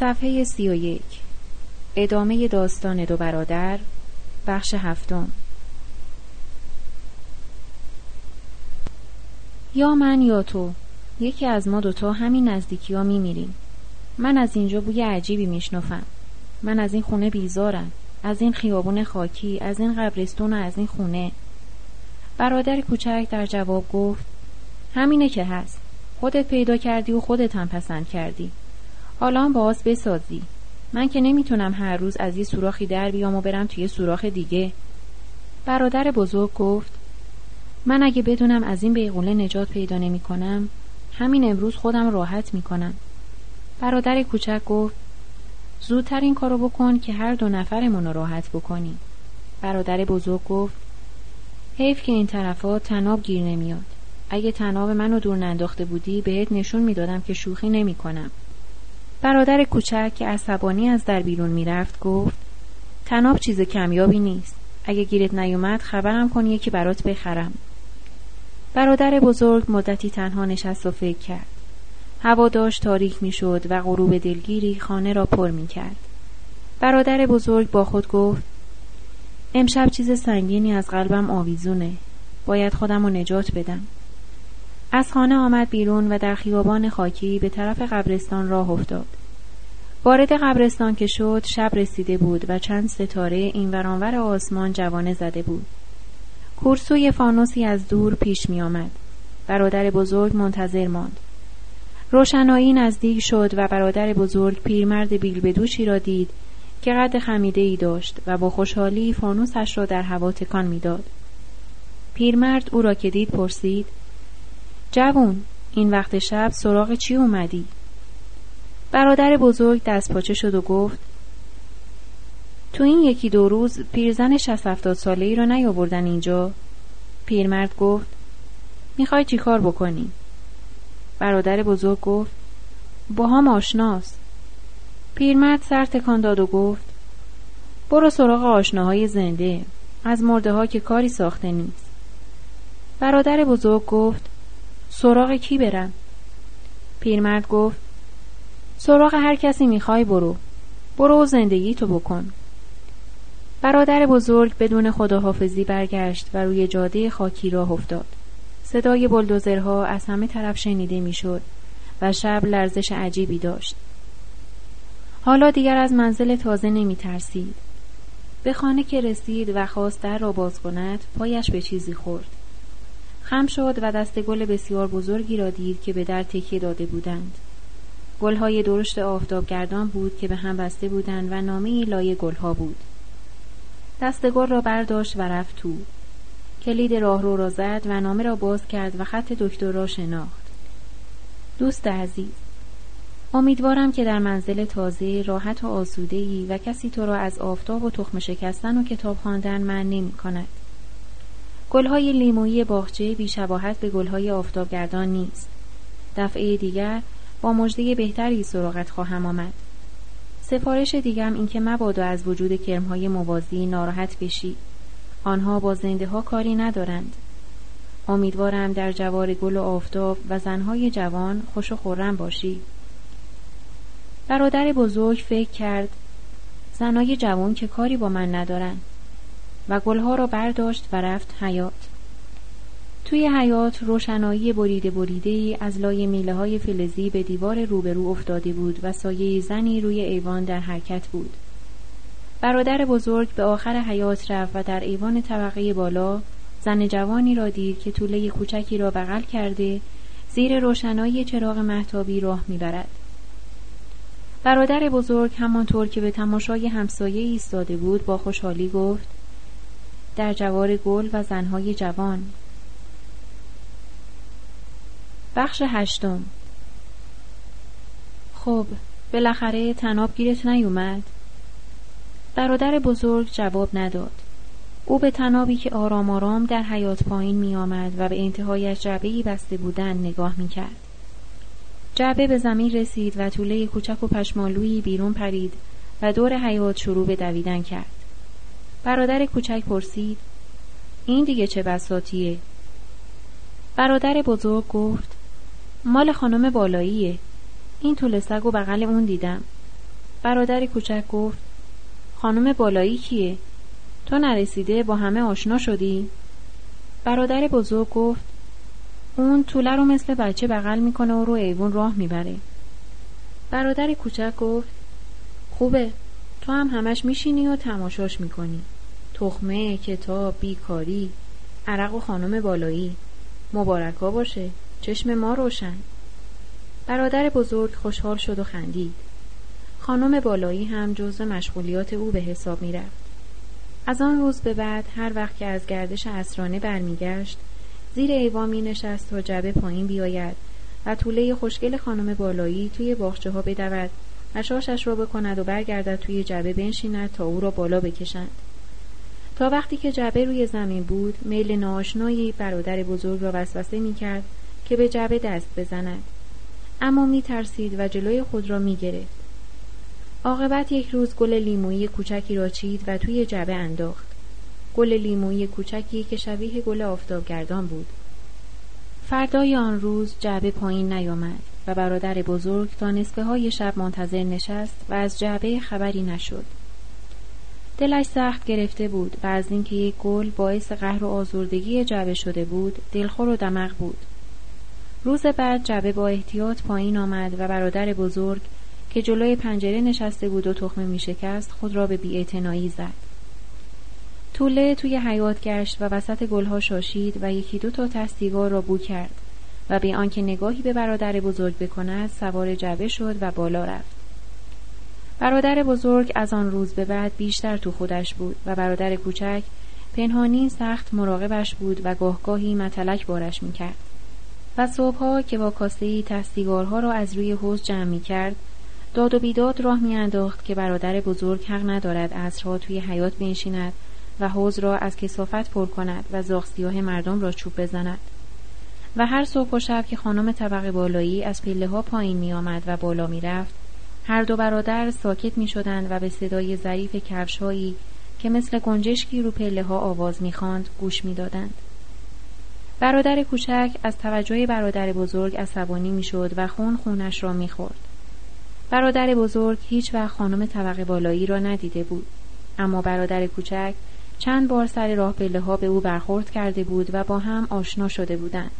صفحه سی و یک. ادامه داستان دو برادر بخش هفتم. یا من یا تو. یکی از ما دوتا همین نزدیکی ها میمیریم. من از اینجا بوی عجیبی میشنفم من از این خونه بیزارم. از این خیابون خاکی از این قبرستون و از این خونه. برادر کوچک در جواب گفت همینه که هست. خودت پیدا کردی و خودت هم پسند کردی. حالا هم باز بسازی. من که نمی‌تونم هر روز از یه سوراخی در بیام و برم توی سوراخ دیگه. برادر بزرگ گفت من اگه بدونم از این بیغوله نجات پیدا نمی کنم همین امروز خودم راحت می کنم برادر کوچک گفت زودتر این کارو بکن که هر دو نفرمون رو راحت بکنی برادر بزرگ گفت حیف که این طرفات تناب گیر نمیاد. اگه تناب منو دور ننداخته بودی بهت نشون می‌دادم که شوخی نمی کنم. برادر کوچک که عصبانی از در بیرون می‌رفت گفت تناب چیز کمیابی نیست. اگه گیرت نیومد خبرم کن یکی برات بخرم. برادر بزرگ مدتی تنها نشست و فکر کرد. هوا داشت تاریک می‌شد و غروب دلگیری خانه را پر می کرد. برادر بزرگ با خود گفت امشب چیز سنگینی از قلبم آویزونه. باید خودم رو نجات بدم. از خانه آمد بیرون و در خیابان خاکی به طرف قبرستان راه افتاد. وارد قبرستان که شد شب رسیده بود و چند ستاره این ورانور آسمان جوانه زده بود. کورسوی فانوسی از دور پیش می آمد. برادر بزرگ منتظر ماند. روشنایی نزدیک شد و برادر بزرگ پیرمرد بیل بدوشی را دید که قد خمیده ای داشت و با خوشحالی فانوسش را در هوا تکان می‌داد. پیرمرد او را که دید پرسید جوون این وقت شب سراغ چی اومدی؟ برادر بزرگ دست پاچه شد و گفت تو این یکی دو روز پیرزن شست هفتاد ساله ای را نیاوردن اینجا؟ پیرمرد گفت می‌خوای چی کار بکنی؟ برادر بزرگ گفت با هم آشناست پیرمرد سر تکان داد و گفت برو سراغ آشناهای زنده از مرده ها که کاری ساخته نیست برادر بزرگ گفت سراغ کی برم؟ پیرمرد گفت سراغ هر کسی می‌خوای برو. برو و زندگی تو بکن. برادر بزرگ بدون خداحافظی برگشت و روی جاده خاکی راه افتاد. صدای بلدوزرها از همه طرف شنیده می‌شد و شب لرزش عجیبی داشت. حالا دیگر از منزل تازه نمی ترسید. به خانه که رسید و خواست در را باز کند پایش به چیزی خورد. خم شد و دست گل بسیار بزرگی را دید که به در تکیه داده بودند. گلهای درشت آفتابگردان بود که به هم بسته بودند و نامه لای گلها بود. دست گل را برداشت و رفت تو. کلید راهرو را زد و نامه را باز کرد و خط دکتر را شناخت. دوست عزیز امیدوارم که در منزل تازه راحت و آسودهی و کسی تو را از آفتاب و تخم شکستن و کتاب خواندن من نمی کند. گلهای لیمویی باغچه بیشباهت به گلهای آفتابگردان نیست. دفعه دیگر با مژده بهتری سراغت خواهم آمد. سفارش دیگم اینکه مبادا از وجود کرمهای موازی ناراحت بشی. آنها با زنده ها کاری ندارند. امیدوارم در جوار گل و آفتاب و زنهای جوان خوش و خورم باشی. برادر بزرگ فکر کرد زنای جوان که کاری با من ندارند. و گلها را برداشت و رفت حیات. توی حیات روشنایی بریده بریده ای از لای میله های فلزی به دیوار روبرو افتاده بود و سایه زنی روی ایوان در حرکت بود. برادر بزرگ به آخر حیات رفت و در ایوان طبقه بالا زن جوانی را دید که طوله کوچکی را بغل کرده زیر روشنایی چراغ محتابی راه می‌برد. برادر بزرگ همانطور که به تماشای همسایه ایستاده بود با خوشحالی گفت در جوار گل و زنهای جوان بخش هشتم خب بالاخره تناب گیرت نیومد برادر بزرگ جواب نداد او به تنابی که آرام آرام در حیات پایین می آمد و به انتهایش جعبه بسته بودن نگاه می کرد. جعبه به زمین رسید و طوله کوچک و پشمالویی بیرون پرید و دور حیات شروع به دویدن کرد. برادر کوچک پرسید این دیگه چه بساتیه؟ برادر بزرگ گفت مال خانم بالاییه این طول سگ و بغل اون دیدم برادر کوچک گفت خانم بالایی کیه؟ تو نرسیده با همه آشنا شدی؟ برادر بزرگ گفت اون طوله رو مثل بچه بغل می‌کنه و رو ایوون راه می‌بره برادر کوچک گفت خوبه تو هم همش میشینی و تماشاش می‌کنی. تخمه، کتاب، بیکاری عرق و خانم بالایی. مبارکا باشه. چشم ما روشن. برادر بزرگ خوشحال شد و خندید. خانم بالایی هم جزو مشغولیات او به حساب می‌رفت. از آن روز به بعد هر وقت که از گردش اسرانه برمیگشت زیر ایوان می نشست تا جبه پایین بیاید و طوله خوشگل خانم بالایی توی باخچه ها بدود. و شاشش را بکند و برگردد توی جبه بنشیند تا او را بالا بکشند. تا وقتی که جبه روی زمین بود میل ناشنایی برادر بزرگ را وسوسه می کرد که به جبه دست بزند. اما می ترسید و جلوی خود را می گرفت عاقبت یک روز گل لیمویی کوچکی را چید و توی جبه انداخت. گل لیمویی کوچکی که شبیه گل آفتابگردان بود. فردای آن روز جعبه پایین نیامد. و برادر بزرگ تا نصفه های شب منتظر نشست و از جعبه خبری نشد. دلش سخت گرفته بود و از اینکه یک گل باعث قهر و آزردگی جعبه شده بود دلخور و دمق بود. روز بعد جعبه با احتیاط پایین آمد و برادر بزرگ که جلوی پنجره نشسته بود و تخمه می شکست خود را به بیاعتنایی زد. طوله توی حیات گشت و وسط گلها شاشید و یکی دو تا تستیگار را بو کرد. و به آنکه نگاهی به برادر بزرگ بکند سوار جبه شد و بالا رفت. برادر بزرگ از آن روز به بعد بیشتر تو خودش بود و برادر کوچک پنهانی سخت مراقبش بود و گاهگاهی متلک بارش می‌کرد. و صبحها که با کاسه تستیگارها را از روی حوز جمع می کرد داد و بیداد راه میانداخت که برادر بزرگ حق ندارد عصرها توی حیات بنشیند و حوز را از کسافت پر کند و زاغ سیاه مردم را چوب بزند. و هر صبح و شب که خانم طبق بالایی از پله ها پایین می آمد و بالا می رفت هر دو برادر ساکت می شدند و به صدای ظریف کفشهایی که مثل گنجشکی رو پله ها آواز می خاند گوش می دادند. برادر کوچک از توجه برادر بزرگ عصبانی می شد و خون خونش را می خورد. برادر بزرگ هیچ وقت خانم طبق بالایی را ندیده بود اما برادر کوچک چند بار سر راه پله ها به او برخورد کرده بود و با هم آشنا شده بودند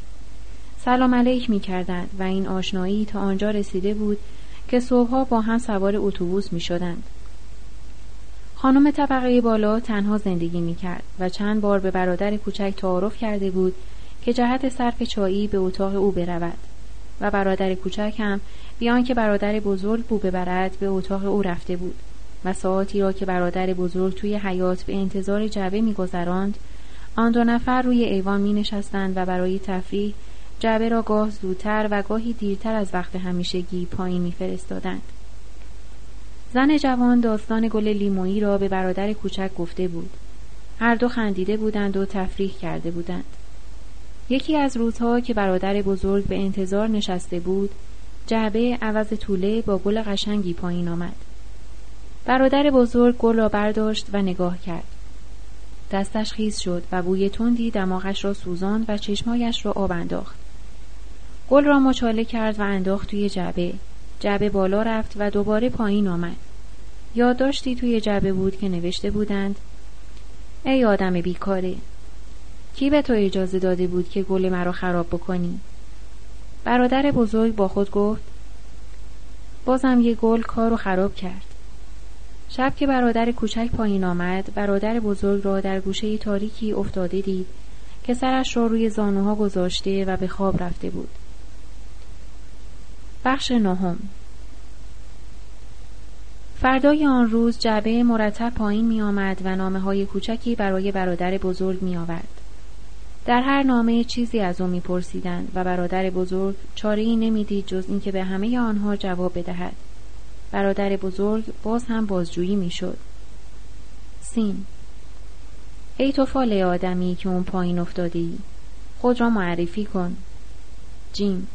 سلام علیک می کردند و این آشنایی تا آنجا رسیده بود که صبحها با هم سوار اتوبوس می شدند. خانم طبقه بالا تنها زندگی می کرد و چند بار به برادر کوچک تعارف کرده بود که جهت صرف چایی به اتاق او برود و برادر کوچک هم بیان که برادر بزرگ بو ببرد به اتاق او رفته بود و ساعتی را که برادر بزرگ توی حیات به انتظار جعبه میگذراند آن دو نفر روی ایوان می نشستند و برای تفریح جعبه را گاه زودتر و گاهی دیرتر از وقت همیشگی پایین میفرستادند. زن جوان داستان گل لیمویی را به برادر کوچک گفته بود. هر دو خندیده بودند و تفریح کرده بودند. یکی از روزها که برادر بزرگ به انتظار نشسته بود، جعبه عوض طوله با گل قشنگی پایین آمد. برادر بزرگ گل را برداشت و نگاه کرد. دستش خیز شد و بوی تندی دماغش را سوزاند و چشمایش را آب انداخت. گل را مچاله کرد و انداخت توی جعبه. جعبه بالا رفت و دوباره پایین آمد. یادداشتی توی جعبه بود که نوشته بودند ای آدم بیکاره کی به تو اجازه داده بود که گل مرا خراب بکنی؟ برادر بزرگ با خود گفت بازم یه گل کار رو خراب کرد. شب که برادر کوچک پایین آمد برادر بزرگ را در گوشه تاریکی افتاده دید که سرش را روی زانوها گذاشته و به خواب رفته بود بخش نهم فردای آن روز جعبه مرتب پایین می آمد و نامه های کوچکی برای برادر بزرگ می آورد. در هر نامه چیزی از او میپرسیدند و برادر بزرگ چاره ای نمی‌دید جز اینکه به همه آنها جواب بدهد. برادر بزرگ باز هم بازجویی می‌شد. سین ای تو فال آدمی که اون پایین افتادی خود را معرفی کن جیم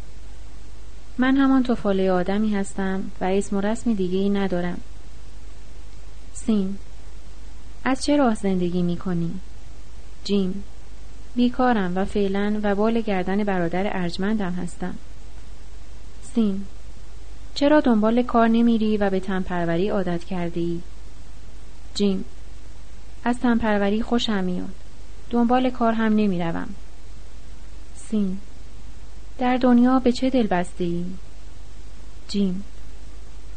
من همان توفاله آدمی هستم و اسم و رسم دیگه ای ندارم سین از چه راه زندگی می کنی؟ جیم بیکارم و فعلا و بال گردن برادر ارجمندم هستم سین چرا دنبال کار نمیری و به تنپروری عادت کرده ای؟ جیم از تنپروری خوشم میاد دنبال کار هم نمی‌روم سین در دنیا به چه دل بسته ای؟ جیم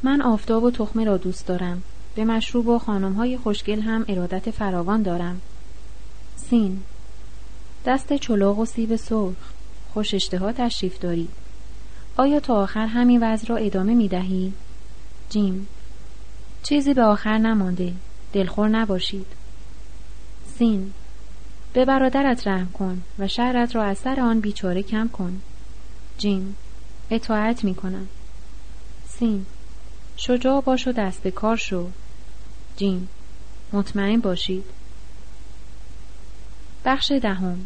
من آفتاب و تخمه را دوست دارم. به مشروب و خانم های خوشگل هم ارادت فراوان دارم. سین دست چلاق و سیب سرخ. خوش اشتها تشریف داری. آیا تا آخر همین وضع را ادامه می دهی؟ جیم چیزی به آخر نمانده. دلخور نباشید. سین به برادرت رحم کن و شهرت را از سر آن بیچاره کم کن. جیم. اطاعت می کنم سین شجاع باش و دست به کار شو. جیم. مطمئن باشید. بخش دهم.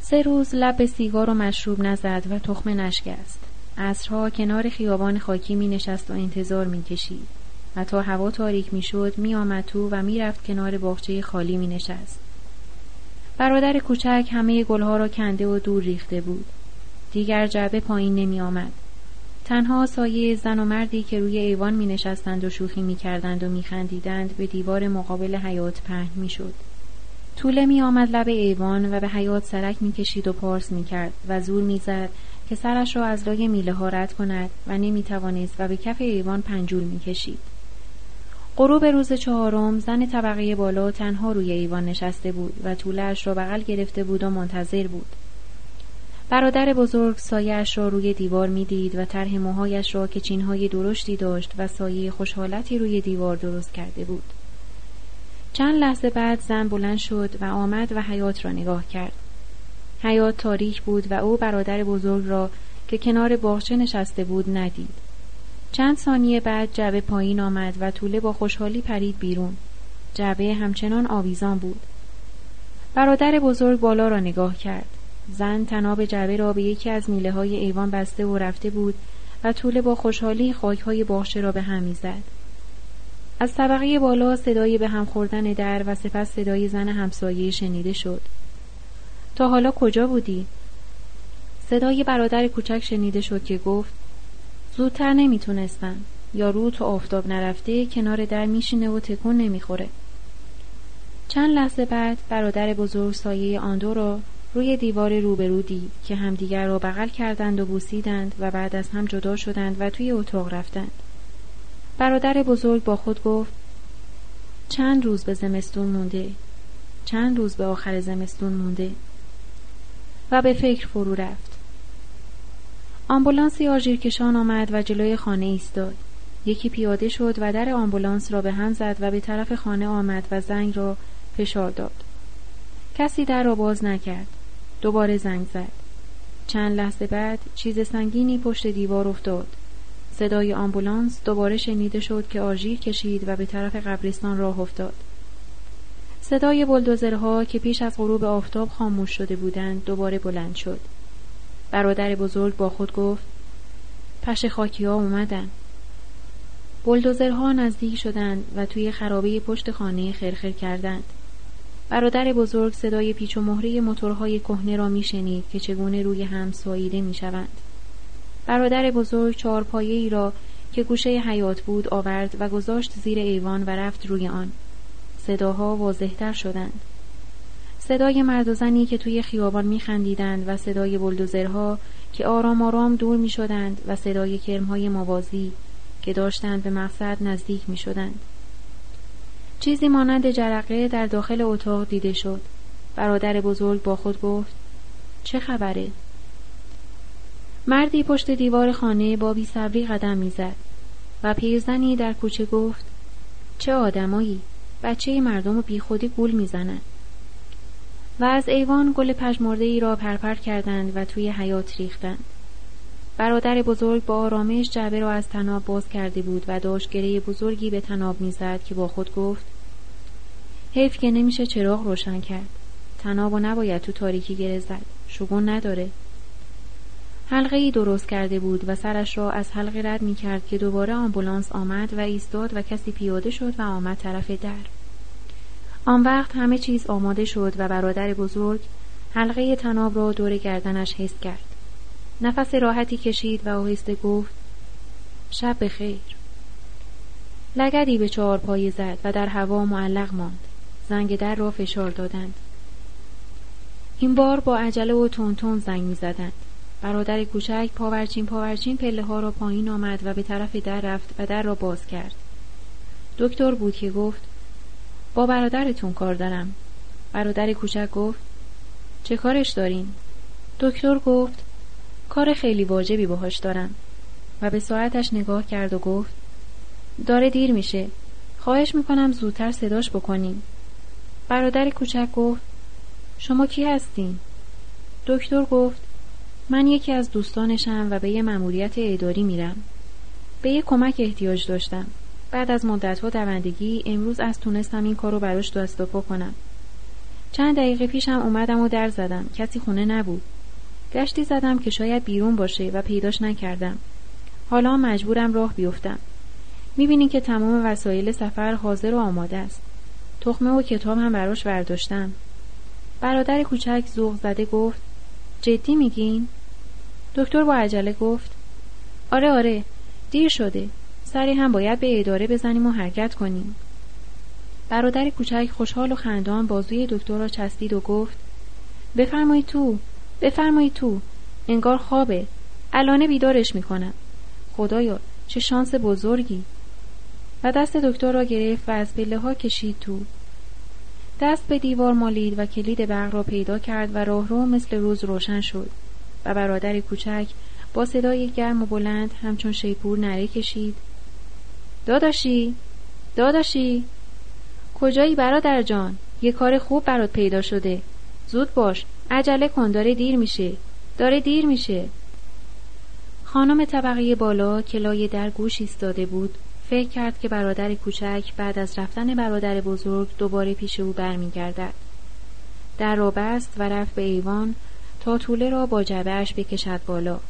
سه روز لب به سیگار و مشروب نزد و تخم نشکست عصرها کنار خیابان خاکی می نشست و انتظار می کشید و تا هوا تاریک می شد می آمد تو و می رفت کنار باغچه خالی می نشست. برادر کوچک همه گلها را کنده و دور ریخته بود. دیگر جعبه پایین نمی آمد. تنها سایه زن و مردی که روی ایوان می نشستند و شوخی می کردند و می خندیدند به دیوار مقابل حیات پهن می شد. طوله می آمد لب ایوان و به حیات سرک می کشید و پارس می کرد و زور می زد که سرش را از لای میله ها رد کند و نمی توانست و به کف ایوان پنجول می کشید. غروب روز چهارم زن طبقه بالا تنها روی ایوان نشسته بود و طولش را بغل گرفته بود و منتظر بود. برادر بزرگ سایهاش را روی دیوار می‌دید و طرح موهایش را که چینهای درشتی داشت و سایه خوشحالتی روی دیوار درست کرده بود. چند لحظه بعد زن بلند شد و آمد و حیات را نگاه کرد. حیات تاریک بود و او برادر بزرگ را که کنار باغچه نشسته بود ندید. چند ثانیه بعد جعبه پایین آمد و طوله با خوشحالی پرید بیرون. جعبه همچنان آویزان بود. برادر بزرگ بالا را نگاه کرد. زن تناب جعبه را به یکی از میله های ایوان بسته و رفته بود و طوله با خوشحالی خاک های باغچه را به هم می‌زد. از طبقه بالا صدای به هم خوردن در و سپس صدای زن همسایه شنیده شد. تا حالا کجا بودی؟ صدای برادر کوچک شنیده شد که گفت زودتر نمی‌تونستم یا رو تو آفتاب نرفته کنار در میشینه و تکون نمی‌خوره. چند لحظه بعد برادر بزرگ سایه آن دو را روی دیوار روبرو دید که همدیگر را بغل کردند و بوسیدند و بعد از هم جدا شدند و توی اتاق رفتند. برادر بزرگ با خود گفت چند روز به زمستون مونده چند روز به آخر زمستون مونده و به فکر فرو رفت آمبولانسی آژیرکشان آمد و جلوی خانه ایستاد. یکی پیاده شد و در آمبولانس را به هم زد و به طرف خانه آمد و زنگ را فشار داد. کسی در را باز نکرد. دوباره زنگ زد. چند لحظه بعد چیز سنگینی پشت دیوار افتاد. صدای آمبولانس دوباره شنیده شد که آژیر کشید و به طرف قبرستان راه افتاد. صدای بلدوزرها که پیش از غروب آفتاب خاموش شده بودند دوباره بلند شد. برادر بزرگ با خود گفت پش خاکی ها اومدن. بلدوزرها نزدیک شدند و توی خرابه پشت خانه خرخر کردند. برادر بزرگ صدای پیچ و مهره موتورهای کهنه را میشنید که چگونه روی هم ساییده می‌شوند. برادر بزرگ چهارپایه ای را که گوشه حیات بود آورد و گذاشت زیر ایوان و رفت روی آن. صداها واضحتر شدند. صدای مرد و زنی که توی خیابان میخندیدند و صدای بلدوزرها که آرام آرام دور می شدند و صدای کرمهای موازی که داشتند به مقصد نزدیک می شدند. چیزی مانند جرقه در داخل اتاق دیده شد. برادر بزرگ با خود گفت چه خبره؟ مردی پشت دیوار خانه با بیصبری قدم می‌زد و پیرزنی در کوچه گفت چه آدمایی بچه مردم و بیخودی گول می‌زنند و از ایوان گل پژمرده ای را پرپر کردند و توی حیات ریختند. برادر بزرگ با آرامش جعبه را از تناب باز کرده بود و داشت گره بزرگی به تناب می‌زد که با خود گفت حیف که نمیشه چراغ روشن کرد. تناب و نباید تو تاریکی گره زد. شگون نداره. حلقه ای درست کرده بود و سرش را از حلقه رد می کرد که دوباره آمبولانس آمد و ایستاد و کسی پیاده شد و آمد طرف در. آن وقت همه چیز آماده شد و برادر بزرگ حلقه تناب را دور گردنش حس کرد. نفس راحتی کشید و آهسته گفت شب بخیر لگدی به چهار پای زد و در هوا معلق ماند زنگ در را فشار دادند این بار با عجله و تون زنگ می زدند. برادر کوچک پاورچین پاورچین پله ها را پایین آمد و به طرف در رفت و در را باز کرد. دکتر بود که گفت با برادرتون کار دارم. برادر کوچک گفت چه کارش دارین؟ دکتر گفت کار خیلی واجبی باهاش دارم و به ساعتش نگاه کرد و گفت داره دیر میشه خواهش می‌کنم زودتر صداش بکنیم برادر کوچک گفت شما کی هستین؟ دکتر گفت من یکی از دوستانشم و به یه مأموریت اداری میرم به یه کمک احتیاج داشتم بعد از مدتها دوندگی امروز از تونستم این کار رو براش دست و کنم. چند دقیقه پیشم اومدم و در زدم. کسی خونه نبود. گشتی زدم که شاید بیرون باشه و پیداش نکردم. حالا مجبورم راه بیفتم. می‌بینین که تمام وسایل سفر حاضر و آماده است. تخمه و کتاب هم براش برداشتم. برادر کوچک ذوق زده گفت جدی میگین؟ دکتر با عجله گفت آره آره دیر شده. سری هم باید به اداره بزنیم و حرکت کنیم. برادر کوچک خوشحال و خندان بازوی دکتر را چسبید و گفت بفرمایید تو بفرمایید تو. انگار خوابه. الانه بیدارش می‌کنم. خدایا چه شانس بزرگی. و دست دکتر را گرفت و از پله ها کشید تو. دست به دیوار مالید و کلید برق را پیدا کرد و راهرو مثل روز روشن شد. و برادر کوچک با صدای گرم و بلند همچون شیپور نره کشید. داداشی داداشی کجایی برادر جان؟ یه کار خوب برات پیدا شده. زود باش عجله کن داره دیر میشه. داره دیر میشه. خانم طبقه بالا که لای در گوش ایستاده بود. فکر کرد که برادر کوچک بعد از رفتن برادر بزرگ دوباره پیش او برمیگردد. در را بست و رفت به ایوان تا طوله را با جبهش بکشد بالا.